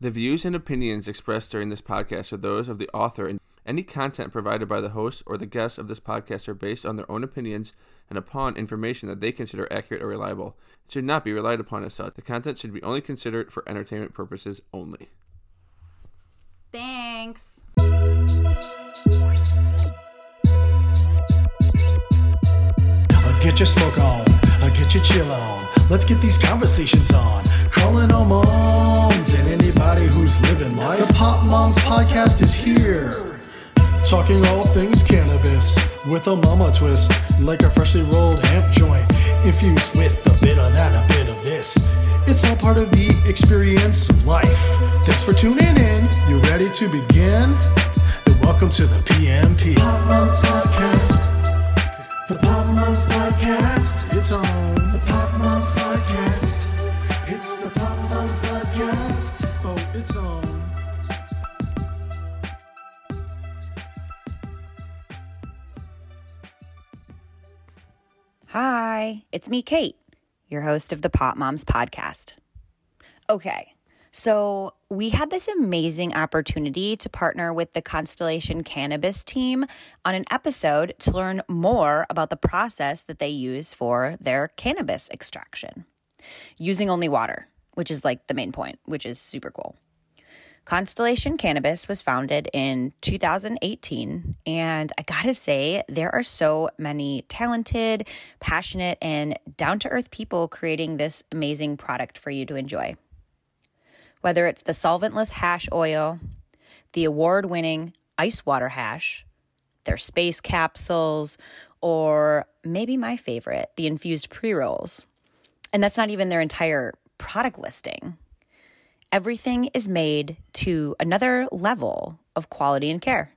The views and opinions expressed during this podcast are those of the author, and any content provided by the host or the guests of this podcast are based on their own opinions and upon information that they consider accurate or reliable. It should not be relied upon as such. The content should be only considered for entertainment purposes only. Thanks. Get your smoke on, Get your chill on. Let's get these conversations on. Calling all moms and anybody who's living life. The Pop Moms Podcast is here. Talking all things cannabis with a mama twist, like a freshly rolled hemp joint, infused with a bit of that, a bit of this. It's all part of the experience of life. Thanks for tuning in. You ready to begin? Then welcome to the PMP. Pop Moms Podcast. The Pop Moms Podcast. It's on. The Pop Moms Podcast. It's the Pop Moms Podcast. Oh, it's on. Hi, it's me, Kate, your host of the Pop Moms podcast. Okay, so we had this amazing opportunity to partner with the Constellation Cannabis team on an episode to learn more about the process that they use for their cannabis extraction using only water, which is like the main point, which is super cool. Constellation Cannabis was founded in 2018, and I gotta say, there are so many talented, passionate, and down to earth people creating this amazing product for you to enjoy. Whether it's the solventless hash oil, the award winning ice water hash, their space capsules, or maybe my favorite, the infused pre rolls. And that's not even their entire product listing everything is made to another level of quality and care.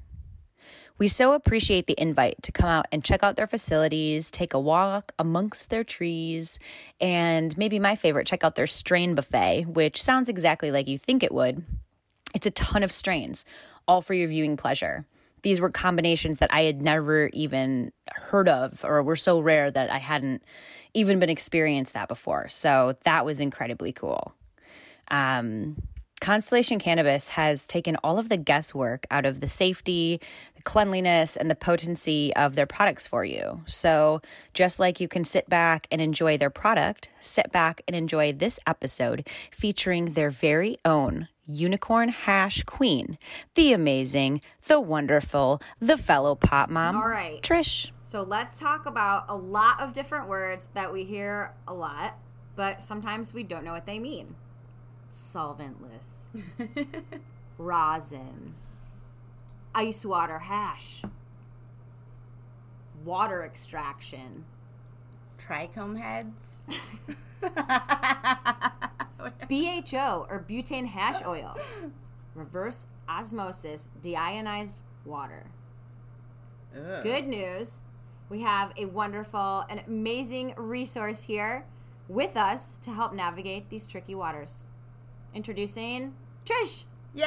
We so appreciate the invite to come out and check out their facilities, take a walk amongst their trees, and maybe my favorite, check out their strain buffet, which sounds exactly like you think it would. It's a ton of strains, all for your viewing pleasure. These were combinations that I had never even heard of or were so rare that I hadn't even been experienced that before. So that was incredibly cool. Um, Constellation Cannabis has taken all of the guesswork out of the safety, the cleanliness, and the potency of their products for you. So, just like you can sit back and enjoy their product, sit back and enjoy this episode featuring their very own unicorn hash queen, the amazing, the wonderful, the fellow pot mom, All right. Trish. So let's talk about a lot of different words that we hear a lot, but sometimes we don't know what they mean. Solventless, rosin, ice water hash, water extraction. Trichome heads. BHO or butane hash oil, reverse osmosis deionized water. Good news. We have a wonderful and amazing resource here with us to help navigate these tricky waters. Introducing Trish. Yay!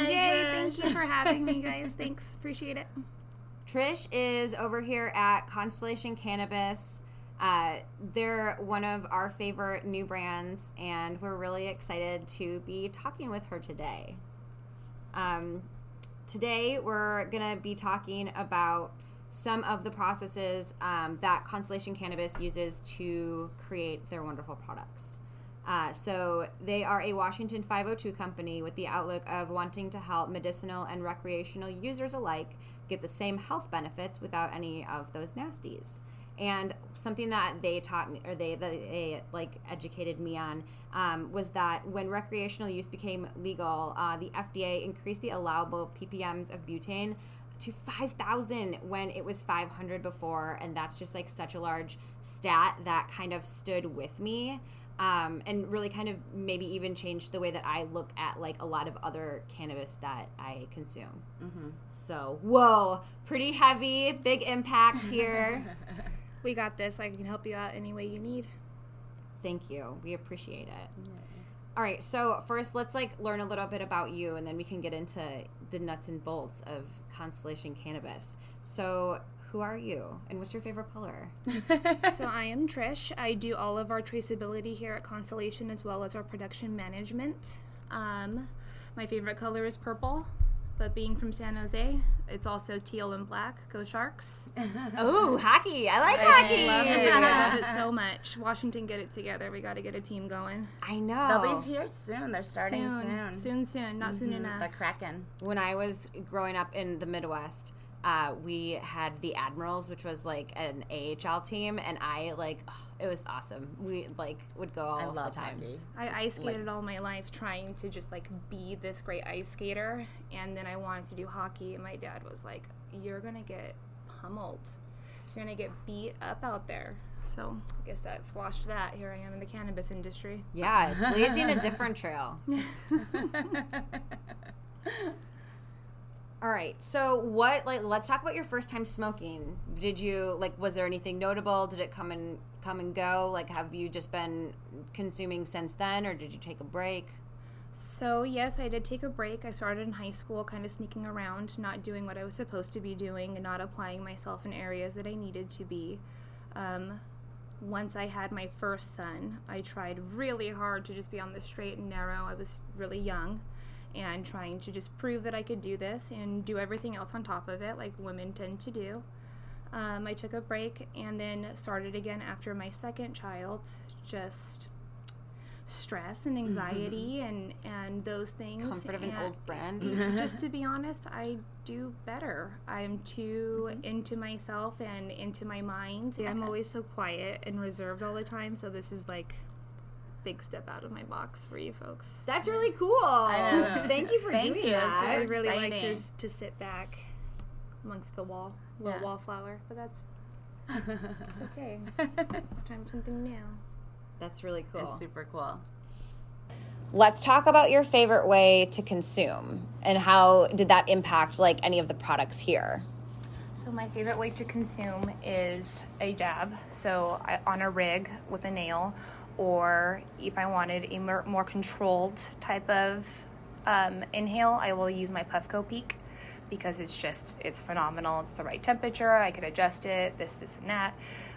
Yay, thank you for having me, guys. Thanks. Appreciate it. Trish is over here at Constellation Cannabis. Uh, they're one of our favorite new brands, and we're really excited to be talking with her today. Um, today, we're going to be talking about some of the processes um, that Constellation Cannabis uses to create their wonderful products. Uh, so they are a Washington 502 company with the outlook of wanting to help medicinal and recreational users alike get the same health benefits without any of those nasties. And something that they taught me, or they, they like educated me on, um, was that when recreational use became legal, uh, the FDA increased the allowable ppms of butane to 5,000 when it was 500 before. And that's just like such a large stat that kind of stood with me um, and really kind of maybe even changed the way that I look at like a lot of other cannabis that I consume. So, whoa, pretty heavy, big impact here. We got this. I can help you out any way you need. Thank you. We appreciate it. All right, so first let's like learn a little bit about you and then we can get into the nuts and bolts of Constellation Cannabis. So, who are you and what's your favorite color? so I am Trish. I do all of our traceability here at Constellation as well as our production management. Um, My favorite color is purple, but being from San Jose, it's also teal and black. Go Sharks. Oh, hockey! I like hockey. Love it. I love it so much. Washington, get it together. We got to get a team going. I know. They'll be here soon. They're starting soon. soon, soon, soon. Not soon enough. The. Kraken. when I was growing up in the Midwest, uh, we had the Admirals, which was like an AHL team, and I like it was awesome. We like would go all I the time. hockey. I ice skated all my life trying to just like be this great ice skater. And then I wanted to do hockey. And my dad was like, You're going to get pummeled. You're going to get beat up out there. So I guess that squashed that. Here I am in the cannabis industry. Yeah, blazing a different trail. All right. So what like let's talk about your first time smoking. Did you like was there anything notable? Did it come and come and go? Like have you just been consuming since then or did you take a break? So, yes, I did take a break. I started in high school, kind of sneaking around, not doing what I was supposed to be doing, and not applying myself in areas that I needed to be. Um, once I had my first son, I tried really hard to just be on the straight and narrow. I was really young and trying to just prove that I could do this and do everything else on top of it, like women tend to do. Um, I took a break and then started again after my second child, just stress and anxiety and and those things Comfort of an old friend. just to be honest i do better. I'm too into myself and into my mind. I'm always so quiet and reserved all the time so this is like big step out of my box for you folks That's really cool. know. Thank you for Thank doing you. that. i really like just to sit back amongst the wall little Yeah. wallflower but that's it's okay time for something new That's really cool. It's super cool. Let's talk about your favorite way to consume and how did that impact like any of the products here? So my favorite way to consume is a dab. So I, on a rig with a nail, or if I wanted a more, more controlled type of um, inhale, I will use my Puffco Peak because it's just it's phenomenal. It's the right temperature. I could adjust it. This, this, and that.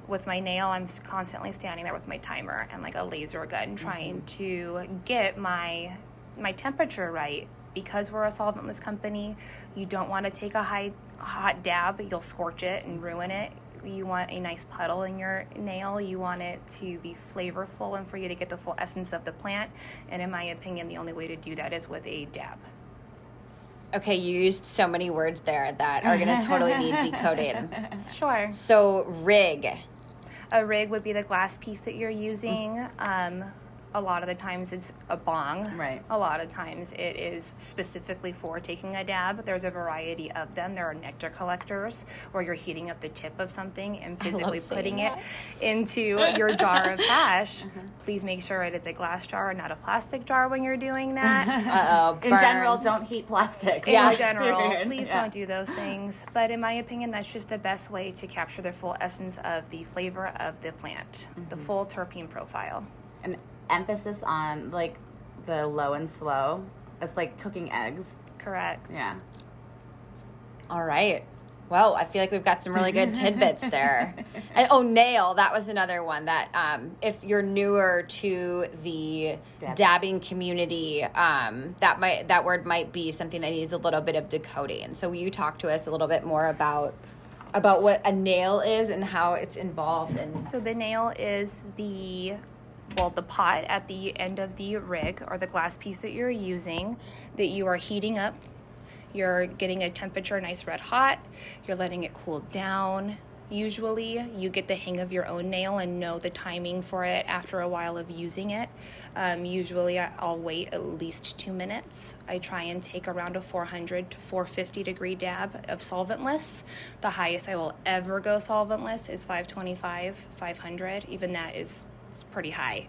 With my nail, I'm constantly standing there with my timer and like a laser gun, trying to get my my temperature right because we're a solventless company you don't want to take a high hot dab you'll scorch it and ruin it you want a nice puddle in your nail. You want it to be flavorful and for you to get the full essence of the plant. And in my opinion the only way to do that is with a dab. Okay, you used so many words there that are going to totally need decoding. sure. So, rig. a rig would be the glass piece that you're using. Um, a lot of the times it's a bong. Right. A lot of times it is specifically for taking a dab. There's a variety of them. There are nectar collectors where you're heating up the tip of something and physically saying putting it that. into your jar of hash. Please make sure it is a glass jar and not a plastic jar when you're doing that. Uh oh. In general, don't heat plastic. in general. Please Yeah. don't do those things. But in my opinion, that's just the best way to capture the full essence of the flavor of the plant, the full terpene profile. An emphasis on like the low and slow. It's like cooking eggs. Correct. Yeah. All right. Well, I feel like we've got some really good tidbits there. And oh, nail, that was another one that um, if you're newer to the Dab. dabbing community, um, that might that word might be something that needs a little bit of decoding. So will you talk to us a little bit more about about what a nail is and how it's involved in So the nail is the well the pot at the end of the rig or the glass piece that you're using that you are heating up. You're getting a temperature nice red hot. You're letting it cool down. Usually, you get the hang of your own nail and know the timing for it after a while of using it. Um, usually, I'll wait at least two minutes. I try and take around a 400 to 450 degree dab of solventless. The highest I will ever go solventless is 525, 500. Even that is it's pretty high.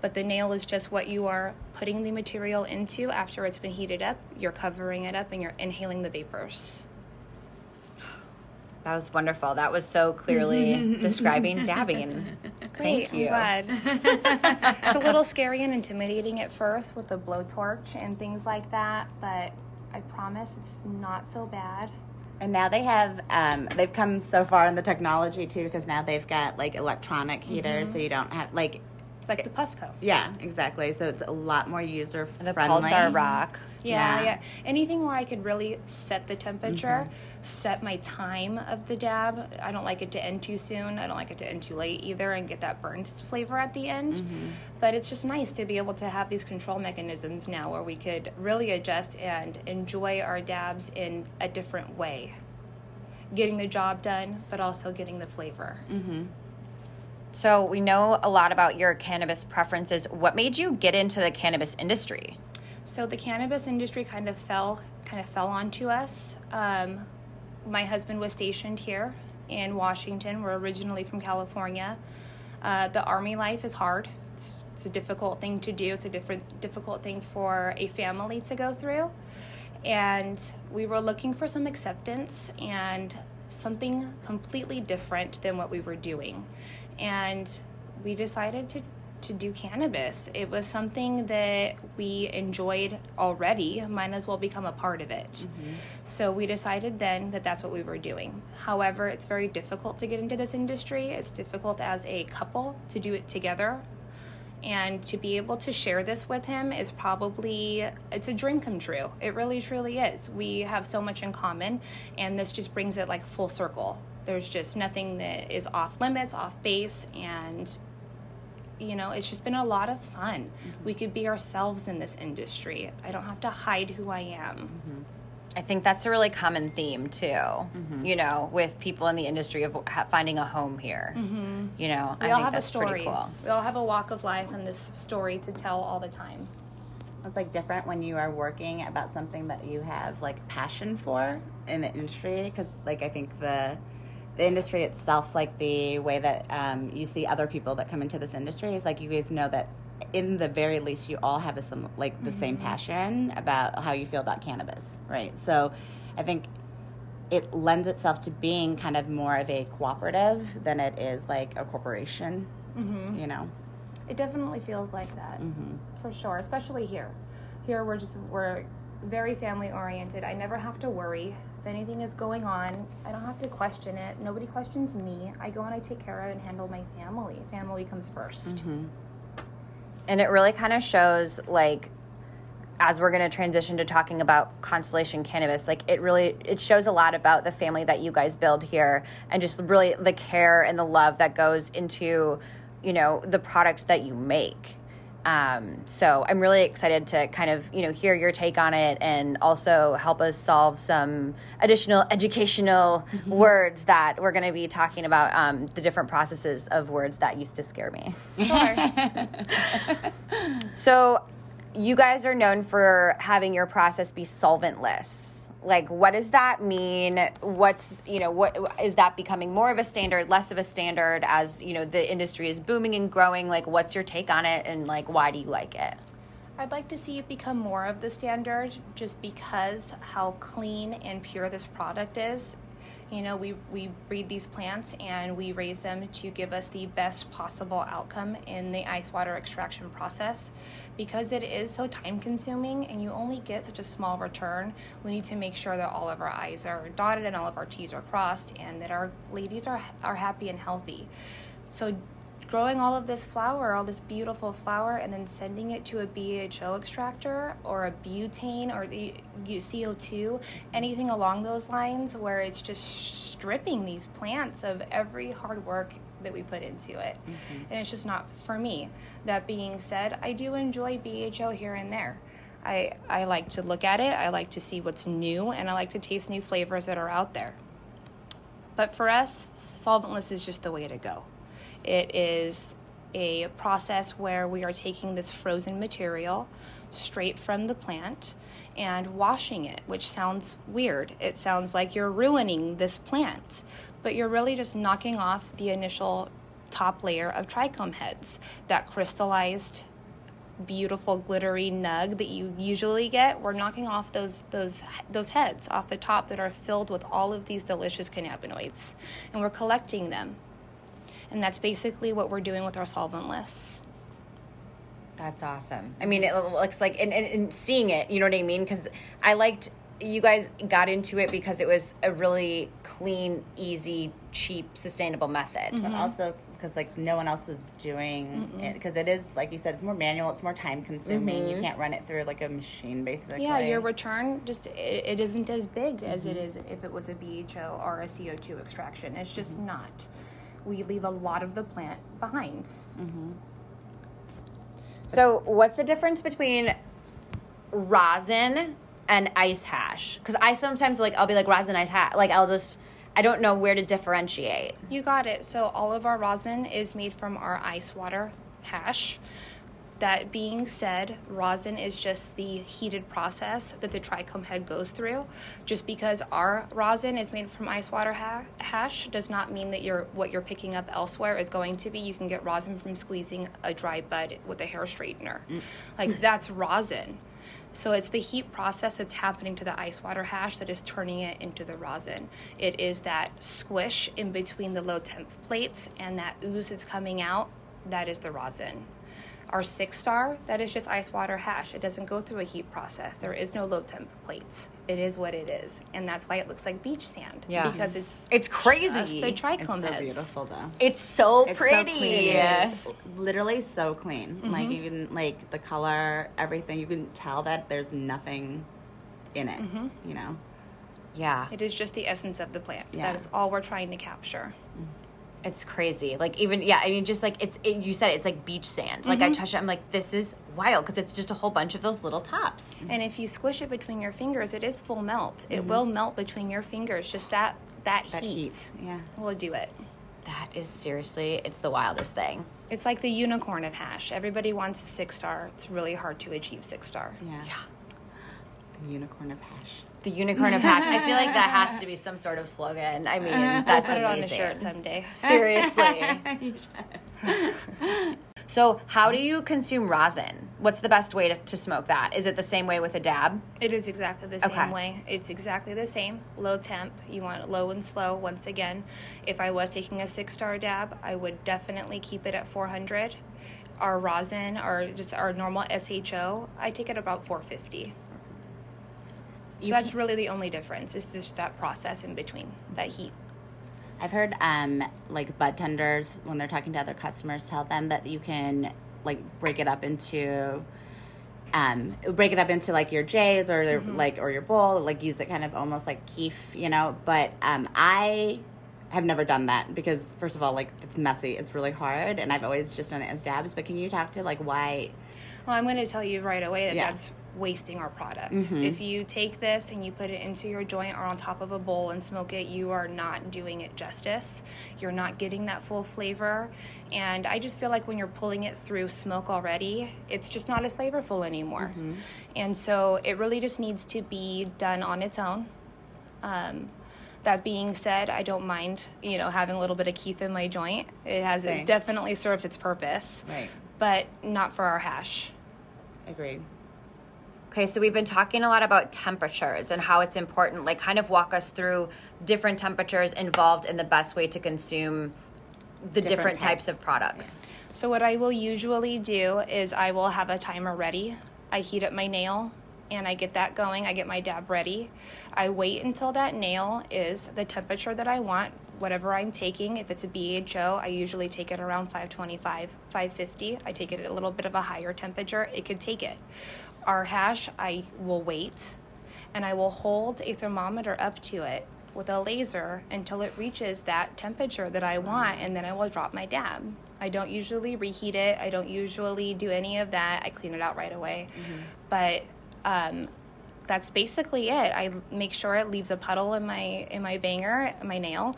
But the nail is just what you are putting the material into after it's been heated up. You're covering it up and you're inhaling the vapors. That was wonderful. That was so clearly describing dabbing. Thank you. I'm glad. it's a little scary and intimidating at first with the blowtorch and things like that, but I promise it's not so bad. And now they have, um, they've come so far in the technology too, because now they've got like electronic heaters, so you don't have like like the Puffco. Yeah, exactly. So it's a lot more user friendly. The friendly. Pulsar Rock. Yeah, Yeah. yeah, Anything where I could really set the temperature, mm-hmm. set my time of the dab. I don't like it to end too soon. I don't like it to end too late either and get that burnt flavor at the end. Mm-hmm. But it's just nice to be able to have these control mechanisms now where we could really adjust and enjoy our dabs in a different way. Getting the job done, but also getting the flavor. Mm-hmm. So we know a lot about your cannabis preferences. What made you get into the cannabis industry? So the cannabis industry kind of fell kind of fell onto us. Um, my husband was stationed here in Washington. We're originally from California. Uh, the army life is hard. It's, it's a difficult thing to do. It's a different difficult thing for a family to go through. And we were looking for some acceptance and something completely different than what we were doing. And we decided to to do cannabis. It was something that we enjoyed already, might as well become a part of it. Mm-hmm. So we decided then that that's what we were doing. However, it's very difficult to get into this industry. It's difficult as a couple to do it together. And to be able to share this with him is probably it's a dream come true. It really truly is. We have so much in common and this just brings it like full circle. There's just nothing that is off limits, off base and you know, it's just been a lot of fun. Mm-hmm. We could be ourselves in this industry. I don't have to hide who I am. Mm-hmm. I think that's a really common theme too. Mm-hmm. You know, with people in the industry of finding a home here. You know, We I all think have a that's pretty story. cool. We all have a walk of life and this story to tell all the time. It's like different when you are working about something that you have like passion for in the industry because like I think the the industry itself like the way that um, you see other people that come into this industry is like you guys know that in the very least you all have a some like the same mm-hmm. passion about how you feel about cannabis right so I think it lends itself to being kind of more of a cooperative than it is like a corporation mm-hmm. you know It definitely feels like that, mm-hmm. for sure. Especially here. Here we're just we're very family oriented. I never have to worry anything is going on. I don't have to question it. Nobody questions me. I go and I take care of and handle my family. Family comes 1st mm-hmm. And it really kind of shows like as we're going to transition to talking about constellation cannabis like it really it shows a lot about the family that you guys build here and just really the care and the love that goes into you know the product that you make um, so i'm really excited to kind of you know hear your take on it and also help us solve some additional educational words that we're going to be talking about um, the different processes of words that used to scare me. So, you guys are known for having your process be solventless. Like, what does that mean? What's, you know, what is that becoming more of a standard, less of a standard as, you know, the industry is booming and growing? Like, what's your take on it and, like, why do you like it? I'd like to see it become more of the standard just because how clean and pure this product is. You know, we, we breed these plants and we raise them to give us the best possible outcome in the ice water extraction process. Because it is so time consuming and you only get such a small return, we need to make sure that all of our I's are dotted and all of our T's are crossed and that our ladies are, are happy and healthy. So growing all of this flower, all this beautiful flower, and then sending it to a BHO extractor or a butane or the CO2, anything along those lines, where it's just stripping these plants of every hard work that we put into it. Mm-hmm. And it's just not for me. That being said, I do enjoy BHO here and there. I, I like to look at it, I like to see what's new, and I like to taste new flavors that are out there. But for us, solventless is just the way to go. It is a process where we are taking this frozen material straight from the plant and washing it, which sounds weird. It sounds like you're ruining this plant, but you're really just knocking off the initial top layer of trichome heads, that crystallized beautiful glittery nug that you usually get we're knocking off those those those heads off the top that are filled with all of these delicious cannabinoids and we're collecting them and that's basically what we're doing with our solventless That's awesome. I mean, it looks like, and, and, and seeing it, you know what I mean? Because I liked, you guys got into it because it was a really clean, easy, cheap, sustainable method. Mm-hmm. but also because like no one else was doing it because it is like you said it's more manual it's more time consuming you mm-hmm. can't run it through like a machine basically Yeah, your return just it, it isn't as big as it mm-hmm. is if it was a BHO or a CO2 extraction. It's just not. We leave a lot of the plant behind. Mm-hmm. So, what's the difference between rosin and ice hash? Because I sometimes like I'll be like rosin ice hash. Like I'll just I don't know where to differentiate. You got it. So all of our rosin is made from our ice water hash. That being said, rosin is just the heated process that the trichome head goes through. Just because our rosin is made from ice water ha- hash does not mean that you're, what you're picking up elsewhere is going to be. You can get rosin from squeezing a dry bud with a hair straightener. Mm. Like that's rosin. So it's the heat process that's happening to the ice water hash that is turning it into the rosin. It is that squish in between the low temp plates and that ooze that's coming out. That is the rosin. Our six star, that is just ice water hash. It doesn't go through a heat process. There is no low temp plates. It is what it is, and that's why it looks like beach sand. Yeah. because it's It's just crazy. the it's so heads. beautiful though It's so It's pretty. so clean. It's literally so clean. Mm-hmm. Like even like the color, everything. You can tell that there's nothing in it. Mm-hmm. You know. Yeah, It is just the essence of the plant. Yeah. That is all we're trying to capture. Mm. It's crazy. Like even yeah, I mean just like it's it, you said it's like beach sand. Like I mm-hmm. touch it, I'm like this is wild because it's just a whole bunch of those little tops. And if you squish it between your fingers, it is full melt. It mm-hmm. will melt between your fingers. Just that that, That heat, heat. Yeah. will do it. That is seriously, it's the wildest thing. It's like the unicorn of hash. Everybody wants a six star. It's really hard to achieve six star. Yeah. The unicorn of hash. The unicorn of passion. I feel like that has to be some sort of slogan. I uh, mean, that's Put it on a shirt someday. Seriously. so, how do you consume rosin? What's the best way to, to smoke that? Is it the same way with a dab? It is exactly the same Okay. way. It's exactly the same. Low temp. You want it low and slow. Once again, if I was taking a six star dab, I would definitely keep it at 400. Our rosin, or just our normal SHO, I take it about 450. So that's really the only difference. Is just that process in between, that heat. I've heard um like bud tenders when they're talking to other customers tell them that you can like break it up into um break it up into like your J's or their, like or your bowl like use it kind of almost like keef you know but um I have never done that because first of all like it's messy it's really hard and I've always just done it as dabs but can you talk to like why Well, I'm going to tell you right away that Yeah. that's wasting our product. If you take this and you put it into your joint or on top of a bowl and smoke it, you are not doing it justice. You're not getting that full flavor. And I just feel like when you're pulling it through smoke already, it's just not as flavorful anymore. And so it really just needs to be done on its own. Um, that being said, I don't mind, you know, having a little bit of keef in my joint. It has it definitely serves its purpose, right but not for our hash. agreed Okay, so we've been talking a lot about temperatures and how it's important. Like, kind of walk us through different temperatures involved in the best way to consume the different, Different types. types. of products. So what I will usually do is I will have a timer ready. I heat up my nail and I get that going. I get my dab ready. I wait until that nail is the temperature that I want, whatever I'm taking. If it's a BHO, I usually take it around 525, 550. I take it at a little bit of a higher temperature. It could take it. Our hash, I will wait and I will hold a thermometer up to it with a laser until it reaches that temperature that I want, and then I will drop my dab. I don't usually reheat it, I don't usually do any of that. I clean it out right away. But um, that's basically it. I make sure it leaves a puddle in my in my banger, my nail,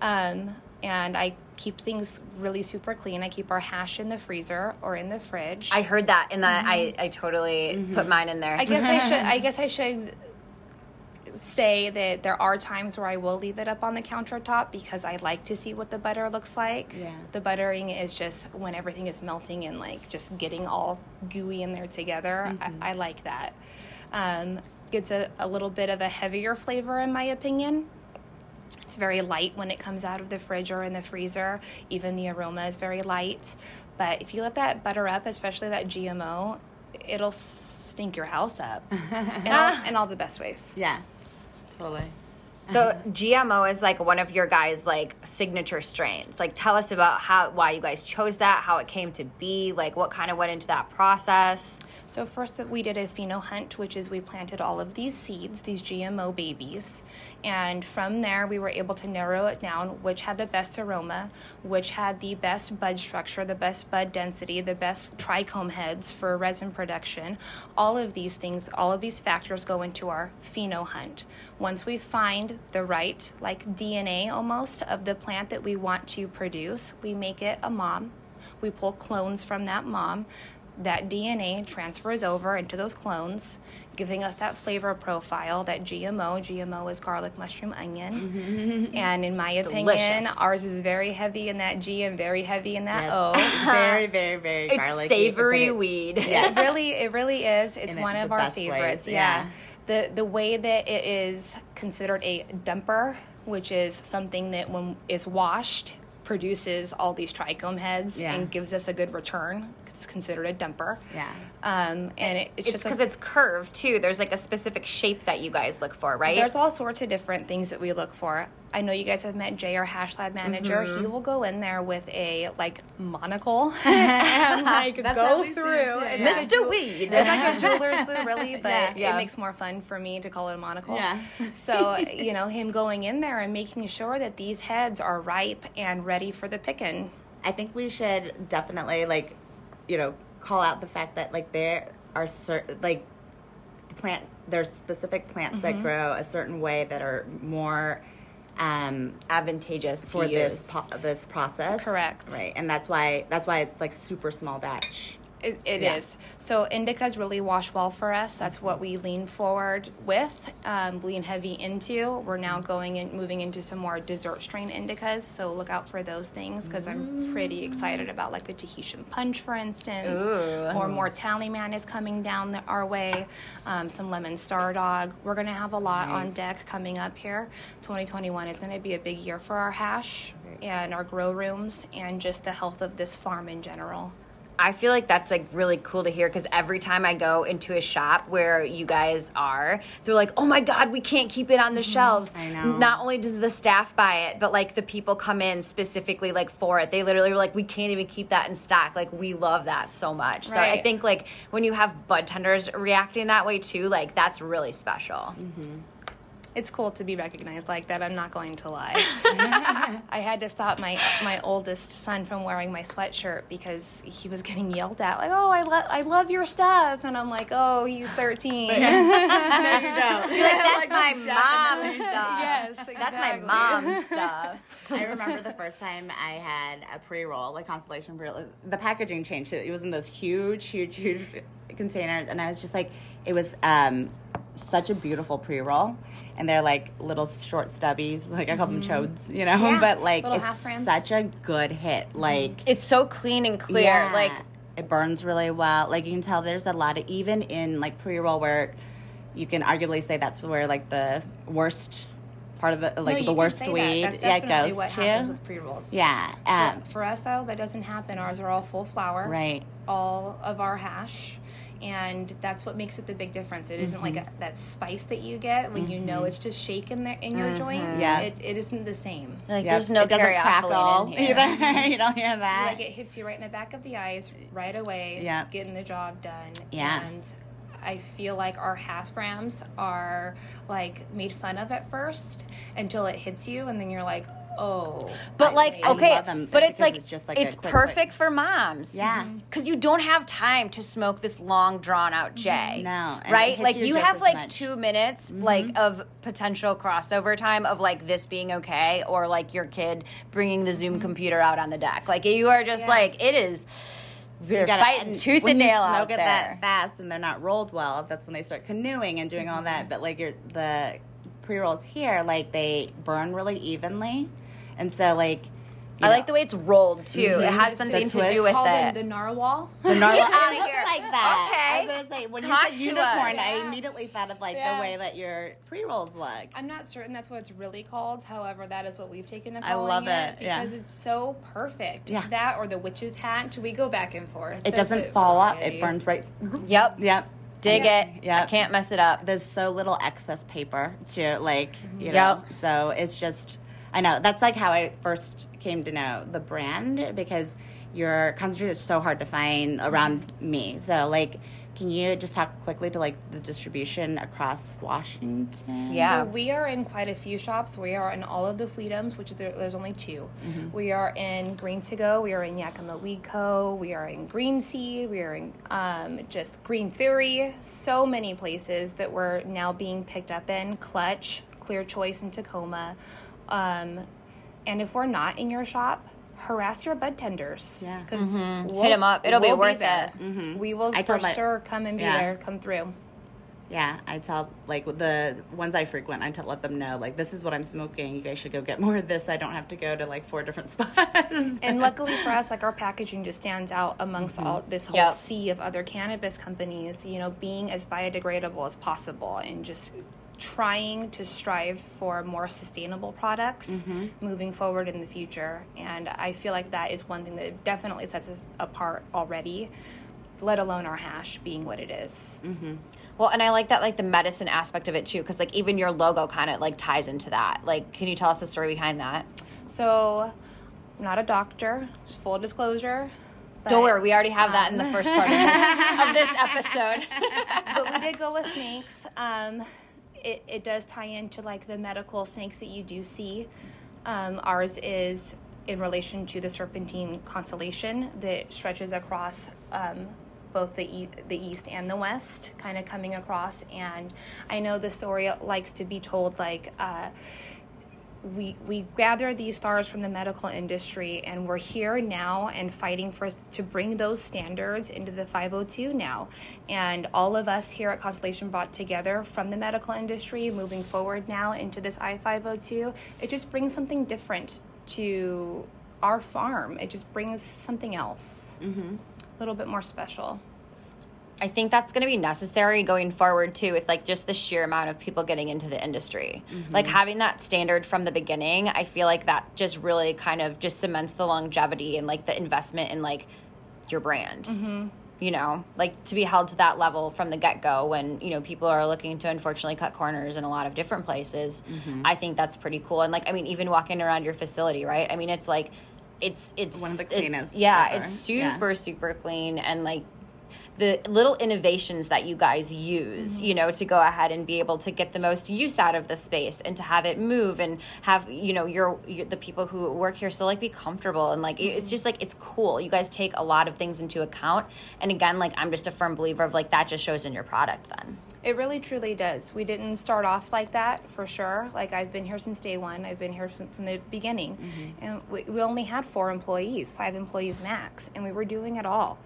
um, and I keep things really super clean. I keep our hash in the freezer or in the fridge. I heard that, and that I, mm-hmm. I totally put mm-hmm. mine in there. I guess I should. I guess I should say that there are times where I will leave it up on the countertop because I like to see what the butter looks like. Yeah. The buttering is just when everything is melting and like just getting all gooey in there together. I, mm-hmm. I like that. Um, gets a, a little bit of a heavier flavor in my opinion. It's very light when it comes out of the fridge or in the freezer. Even the aroma is very light. But if you let that butter up, especially that GMO, it'll stink your house up in, all, in all the best ways. yeah totally So GMO is like one of your guys' like signature strains. Like tell us about how why you guys chose that, how it came to be, like what kind of went into that process. So first we did a pheno hunt, which is we planted all of these seeds, these GMO babies, and from there we were able to narrow it down which had the best aroma, which had the best bud structure, the best bud density, the best trichome heads for resin production. All of these things, all of these factors go into our pheno hunt. Once we find the right like DNA almost of the plant that we want to produce, we make it a mom. We pull clones from that mom that DNA transfers over into those clones, giving us that flavor profile, that GMO. GMO is garlic, mushroom, onion. Mm-hmm. And in my opinion, delicious. ours is very heavy in that G and very heavy in that Yes. O. Very, very, very It's garlicky. savory it's- weed. it really, it really is. It's one of our best ways, favorites. yeah. yeah. The the way that it is considered a dumper, which is something that when is washed produces all these trichome heads Yeah. and gives us a good return. It's considered a dumper. Yeah. Um, and it, it's, It's just because it's curved too. There's like a specific shape that you guys look for, right? There's all sorts of different things that we look for. I know you guys have met Jay, our hash lab manager. Mm-hmm. He will go in there with a like monocle and like go through. yeah. Mr. Weed. It's like a jeweler's loupe, really, but Yeah. Yeah. it makes more fun for me to call it a monocle. Yeah. so you know, him going in there and making sure that these heads are ripe and ready for the picking. I think we should definitely like, you know, call out the fact that like there are certain like the plant there's specific plants Mm-hmm. that grow a certain way that are more um advantageous to for use. this po- this process. Correct. Right. And that's why that's why it's like super small batch. It, it Yeah. is. So indicas really wash well for us. That's what we lean forward with, um, lean heavy into. We're now going and moving into some more dessert strain indicas. So look out for those things because I'm pretty excited about like the Tahitian punch, for instance. Ooh. Or more Tallyman is coming down the, our way. Um, some lemon star dog. We're gonna have a lot on deck coming up here. 2021 is gonna be a big year for our hash and our grow rooms and just the health of this farm in general. I feel like that's like really cool to hear because every time I go into a shop where you guys are, they're like, "Oh my god, we can't keep it on the mm-hmm. shelves." I know. Not only does the staff buy it, but like the people come in specifically like for it. They literally were like, "We can't even keep that in stock." Like we love that so much. So I think like when you have bud tenders reacting that way too, like that's really special. Mm-hmm. It's cool to be recognized like that. I'm not going to lie. I had to stop my my oldest son from wearing my sweatshirt because he was getting yelled at, like, "Oh, I love I love your stuff," and I'm like, "Oh, he's 13." there you go. You're like, that's my mom's stuff. yes, That's my mom's stuff. I remember the first time I had a pre-roll, like Constellation pre-roll. The packaging changed. It was in those huge, huge, huge containers, and I was just like, it was um, such a beautiful pre-roll, and they're like little short stubbies, like I call them chodes, you know. Yeah, but like, little it's such a good hit. Like, It's so clean and clear. yeah, Like it burns really well. Like you can tell, there's a lot of even in like pre-roll where you can arguably say that's where like the worst part of the like you the worst say that. weed That's yeah definitely goes what to. happens with pre-rolls. Yeah. For, Um, for us though, that doesn't happen. Ours are all full flower. right. all of our hash and that's what makes it the big difference it isn't like mm-hmm. a, that spice that you get when you know mm-hmm. it's just shaken there in your joints Yeah. it, it isn't the same Like Yep. there's no it doesn't crackle either. you don't hear that. like it hits you right in the back of the eyes right away Yeah. getting the job done Yeah. and I feel like our half grams are like made fun of at first until it hits you, and then you're like, oh. But I like, okay, love them but it's like it's it's, just like a quick, perfect for moms. Yeah. because you don't have time to smoke this long, drawn out J. Mm-hmm. No, right? Like you you have like much. Mm-hmm. two minutes, like of potential crossover time of like this being okay, or like your kid bringing the Mm-hmm. Zoom computer out on the deck. Like you are just like it is. You're You gotta- fighting tooth and nail smoke out there. that fast and they're not rolled well. That's when they start canoeing and doing all Mm-hmm. that. But like your the pre rolls here, like they burn really evenly, and so like I know, like the way it's rolled too. It mm-hmm. has something to do with called it. the, the narwhal. the narwhal. Get it outta looks here. like that. Okay. I was gonna say when Talk you to said unicorn, us. I immediately thought of like Yeah. the way that your pre rolls look. I'm not certain that's what it's really called. However, that is what we've taken to I calling love it it, yeah. because it's so perfect. Yeah. That or the witch's hat. We go back and forth. It That's doesn't for fall up. variety. It burns right. Yep. Yep. Dig it. Yeah. I can't mess it up. there's so little excess paper to like you mm-hmm. Yep. know so it's just i know that's like how i first came to know the brand because your concentrate is so hard to find around me so like can you just talk quickly to like the distribution across washington Yeah. So we are in quite a few shops. We are in all of the Freedoms, which there, there's only 2 We are in Green to Go. We are in Yakima Weed Co. We are in Green Seed. We are in um, just Green Theory. So many places that we're now being picked up in. Clutch, Clear Choice in Tacoma. Um, and if we're not in your shop, harass your bud tenders. Yeah. Because mm-hmm. hit them up. It'll be worth there. it. Mm-hmm. We will I for my- sure come and be Yeah. there, come through. yeah i tell like the ones i frequent i tell let them know like this is what i'm smoking you guys should go get more of this i don't have to go to like four different spots And luckily for us, like our packaging just stands out amongst mm-hmm. all this whole Yep. sea of other cannabis companies. You know, being as biodegradable as possible and just trying to strive for more sustainable products moving forward in the future. And I feel like that is one thing that definitely sets us apart already. Let alone our hash being what it is. Well, and I like that, like the medicine aspect of it too, because like even your logo kind of like ties into that. Like, can you tell us the story behind that? So, I'm not a doctor, full disclosure. Don't worry, we already have that in the um, first part of this, of this episode. but we did go with snakes. Um, it, it does tie into like the medical snakes that you do see. Um, ours is in relation to the serpentine constellation that stretches across um, both the e- the east and the west, kind of coming across. And I know the story likes to be told like. Uh, we we gather these stars from the medical industry and we're here now and fighting for to bring those standards into the 502 now. And all of us here at constellation brought together from the medical industry moving forward now into this i502 it just brings something different to our farm. It just brings something else. Mm-hmm. A little bit more special I think that's going to be necessary going forward too, with like just the sheer amount of people getting into the industry. Like having that standard from the beginning, I feel like that just really kind of just cements the longevity and like the investment in like your brand. Mm-hmm. You know, like to be held to that level from the get go when you know people are looking to unfortunately cut corners in a lot of different places. I think that's pretty cool. And like, I mean, even walking around your facility, right? I mean, it's like. It's it's One of the cleanest yeah, ever. it's Yeah. super super clean and like the little innovations that you guys use, mm-hmm. you know, to go ahead and be able to get the most use out of the space and to have it move and have, you know, your, your the people who work here still like be comfortable and like it's mm-hmm. just like it's cool. You guys take a lot of things into account. And again, like I'm just a firm believer of like that just shows in your product then. It really truly does. We didn't start off like that for sure. Like I've been here since day one. I've been here from, from the beginning, mm-hmm. and we, we only had four employees, five employees max, and we were doing it all.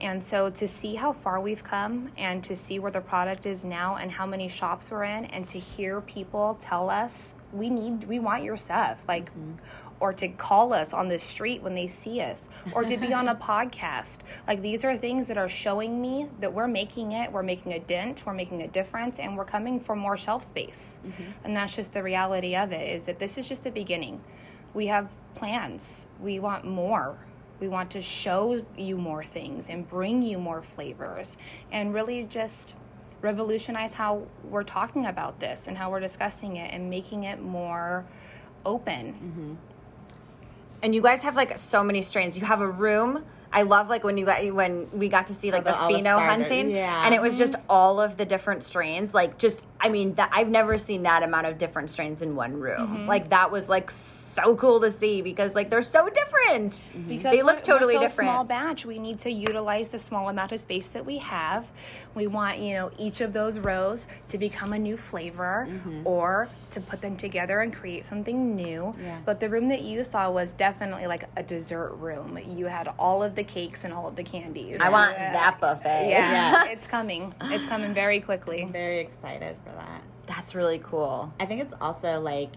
And so to see how far we've come, and to see where the product is now, and how many shops we're in, and to hear people tell us we need, we want your stuff, like, mm-hmm. or to call us on the street when they see us, or to be on a podcast. Like these are things that are showing me that we're making it, we're making a dent, we're making a difference, and we're coming for more shelf space. Mm-hmm. And that's just the reality of it. Is that this is just the beginning. We have plans. We want more. We want to show you more things and bring you more flavors, and really just revolutionize how we're talking about this and how we're discussing it and making it more open. Mm-hmm. And you guys have like so many strains. You have a room. I love like when you got when we got to see like the- the all the pheno hunting, yeah. and it was just mm-hmm. all of the different strains. Like just, I mean, that I've never seen that amount of different strains in one room. Like that was like so cool to see because like they're so different. Because they look we're- totally we're so different. Small batch. We need to utilize the small amount of space that we have. We want you know each of those rows to become a new flavor, Mm-hmm. or to put them together and create something new. Yeah. But the room that you saw was definitely like a dessert room. You had all of the cakes and all of the candies. I want Yeah. that buffet. Yeah, it's coming. It's coming very quickly. very excited for that That's really cool. I think it's also like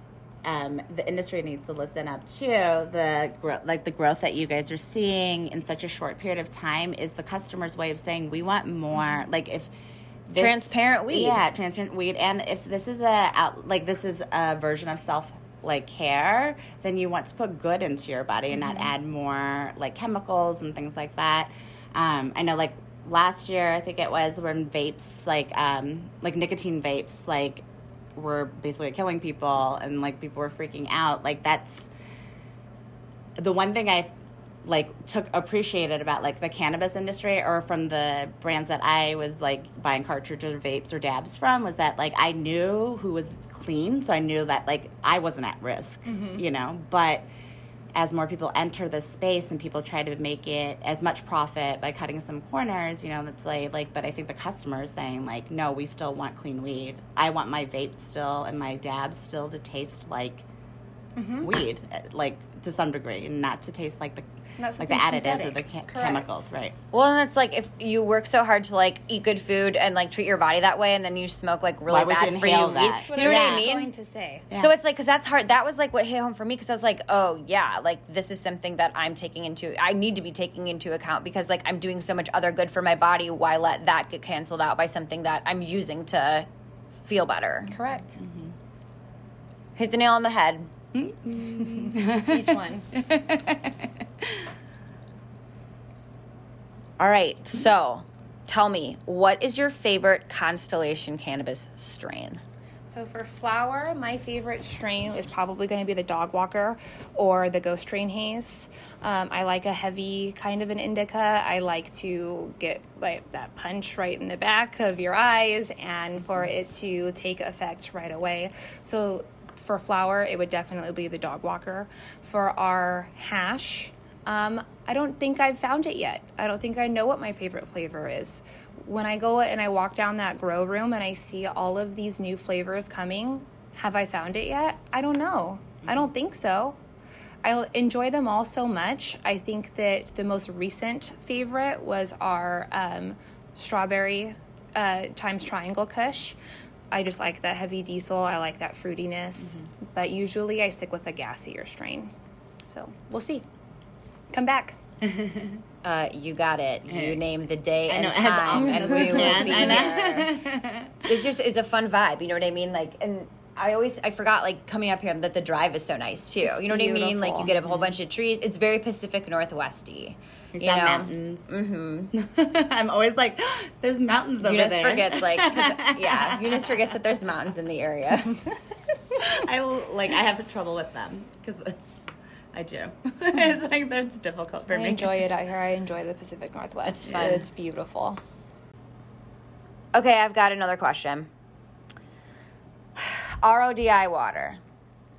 um, the industry needs to listen up too. The gro- like the growth that you guys are seeing in such a short period of time is the customer's way of saying we want more. Like if this- Transparent weed. yeah, transparent weed, and if this is a out like this is a version of self like care, then you want to put good into your body and not add more like chemicals and things like that. Um, I know like last year I think it was when vapes like um like nicotine vapes like were basically killing people and like people were freaking out. Like that's the one thing I like took appreciated about like the cannabis industry or from the brands that I was like buying cartridges or vapes or dabs from was that like I knew who was clean, so I knew that like I wasn't at risk, you know. But as more people enter this space and people try to make it as much profit by cutting some corners, you know, that's like like but I think the customer is saying like, no, we still want clean weed. I want my vape still and my dabs still to taste like weed, uh, like to some degree, and not to taste like the like the additives or the synthetic. chemicals, right? Well, and it's like if you work so hard to like eat good food and like treat your body that way, and then you smoke like really Why would bad you for you inhale that? That's what You know I what was I mean? going to say. So it's like because that's hard. That was like what hit home for me because I was like, oh yeah, like this is something that I'm taking into. I need to be taking into account because like I'm doing so much other good for my body. Why let that get canceled out by something that I'm using to feel better? Correct. Mm-hmm. Hit the nail on the head. Each one. All right, so tell me, what is your favorite Constellation cannabis strain? So for flower, my favorite strain is probably going to be the Dog Walker or the Ghost Train Haze. Um, I like a heavy kind of an indica. I like to get like that punch right in the back of your eyes and for it to take effect right away. So for flower, it would definitely be the Dog Walker. For our hash, um, I don't think I've found it yet. I don't think I know what my favorite flavor is. When I go and I walk down that grow room and I see all of these new flavors coming, have I found it yet? I don't know. I don't think so. I enjoy them all so much. I think that the most recent favorite was our um, strawberry uh, times triangle kush. I just like that heavy diesel. I like that fruitiness. But usually I stick with a gassier strain. So we'll see. Come back. Uh, you got it. You name the day and know, time, and we will be I there. It's just it's a fun vibe. You know what I mean? Like, and I always I forgot like coming up here that the drive is so nice too. It's you know what I mean? Like you get a whole bunch of trees. It's very Pacific Northwesty. Is you know? mountains? Mm-hmm. I'm always like, there's mountains over Eunice there. forgets like yeah. Eunice forgets that there's mountains in the area. I like I have trouble with them because I do. it's like that's difficult for I me. enjoy it out here. I enjoy the Pacific Northwest. It's fun. It's beautiful. okay, I've got another question. RODI water.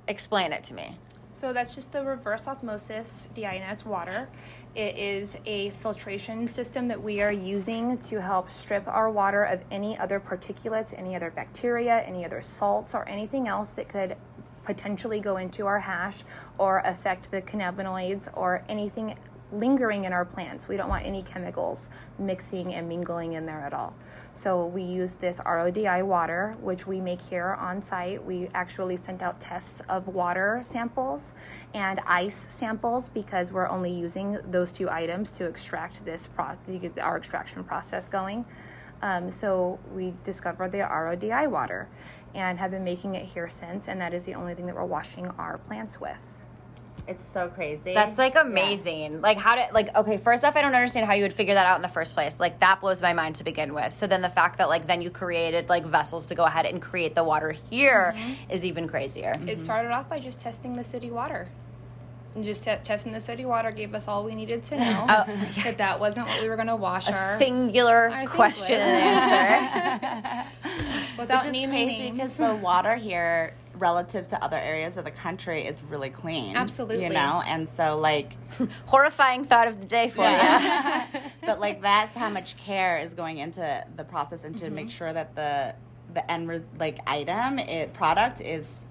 Explain it to me. So that's just the reverse osmosis deionized water. It is a filtration system that we are using to help strip our water of any other particulates, any other bacteria, any other salts, or anything else that could potentially go into our hash or affect the cannabinoids or anything lingering in our plants. We don't want any chemicals mixing and mingling in there at all. So we use this RODI water, which we make here on site. We actually sent out tests of water samples and ice samples because we're only using those two items to extract this pro- to get our extraction process going. Um, so we discovered the RODI water and have been making it here since, and that is the only thing that we're washing our plants with. It's so crazy. That's like amazing. Like how did like okay, first off I don't understand how you would figure that out in the first place. Like that blows my mind to begin with. So then the fact that like then you created like vessels to go ahead and create the water here mm-hmm. is even crazier. It mm-hmm. started off by just testing the city water. And just te- testing the city water gave us all we needed to know oh, that that wasn't what we were going to wash A our singular I think question and answer. without Which is naming crazy names. because the water here, relative to other areas of the country, is really clean. Absolutely. you know, and so like, Horrifying thought of the day for you. but like that's how much care is going into the process and to Mm-hmm. make sure that the the end like item it product is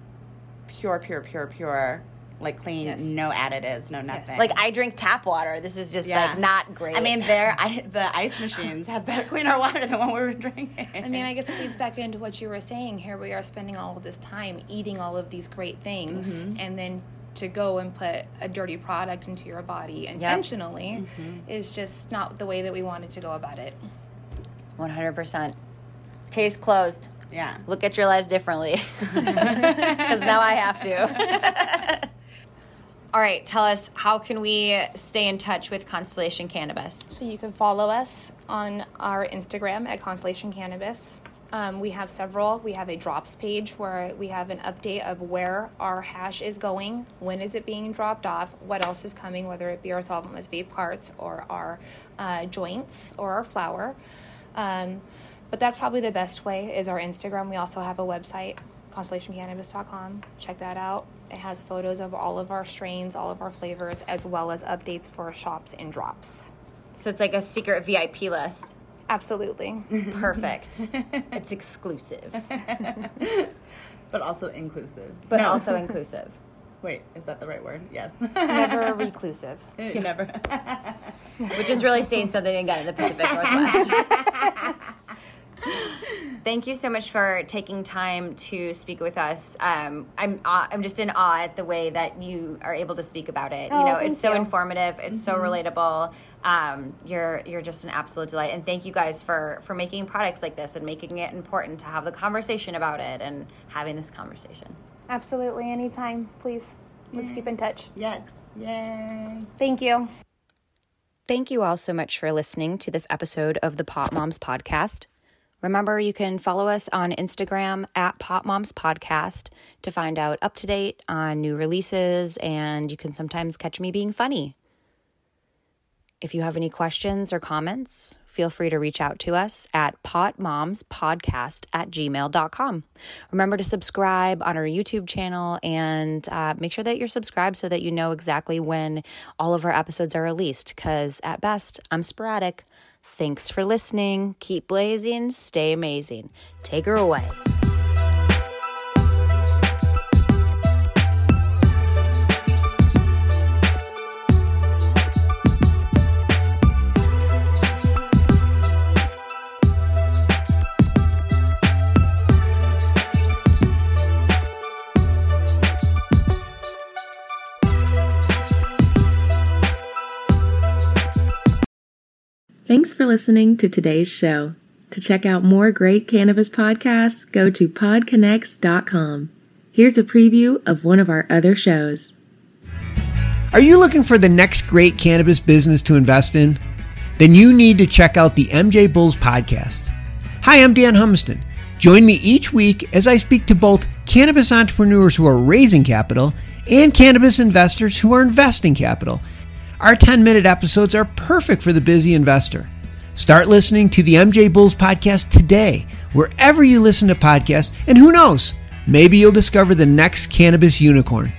pure, pure, pure, pure, like clean, Yes. no additives, no nothing. Like I drink tap water. This is just Yeah. like not great. I mean, there, the ice machines have better cleaner water than what we were drinking. I mean, I guess it leads back into what you were saying. Here we are spending all of this time eating all of these great things, Mm-hmm. and then to go and put a dirty product into your body intentionally Mm-hmm. is just not the way that we wanted to go about it. one hundred percent. Case closed. yeah. Look at your lives differently. Because now I have to. All right, tell us how can we stay in touch with Constellation Cannabis? So you can follow us on our Instagram at Constellation Cannabis. Um, we have several. We have a drops page where we have an update of where our hash is going, when is it being dropped off, what else is coming, whether it be our solventless vape carts or our uh, joints or our flower. Um, but that's probably the best way is our Instagram. We also have a website, constellationcannabis.com. Check that out. It has photos of all of our strains, all of our flavors, as well as updates for shops and drops. So it's like a secret VIP list. Absolutely. Perfect. it's exclusive, but also inclusive. but also inclusive. Wait, is that the right word? Yes. Never reclusive. Never. which is really saying something again in the Pacific Northwest. Thank you so much for taking time to speak with us. Um, I'm aw- I'm just in awe at the way that you are able to speak about it. Oh, you know, thank it's so you. informative. It's so relatable. Um, you're you're just an absolute delight, and thank you guys for for making products like this and making it important to have the conversation about it and having this conversation. Absolutely. Anytime. Please. Let's keep in touch. yes. Yay. Thank you. Thank you all so much for listening to this episode of the Pot Moms Podcast. Remember, you can follow us on Instagram at Pot Moms Podcast to find out up to date on new releases, and you can sometimes catch me being funny. If you have any questions or comments, feel free to reach out to us at potmomspodcast at gmail.com. Remember to subscribe on our YouTube channel and uh, make sure that you're subscribed so that you know exactly when all of our episodes are released, because at best, I'm sporadic. Thanks for listening. Keep blazing, stay amazing. Take her away. Thanks for listening to today's show. To check out more great cannabis podcasts, go to podconnects.com. Here's a preview of one of our other shows. Are you looking for the next great cannabis business to invest in? Then you need to check out the MJ Bulls podcast. Hi, I'm Dan Humiston. Join me each week as I speak to both cannabis entrepreneurs who are raising capital and cannabis investors who are investing capital. Our 10 minute episodes are perfect for the busy investor. Start listening to the MJ Bulls podcast today, wherever you listen to podcasts, and who knows, maybe you'll discover the next cannabis unicorn.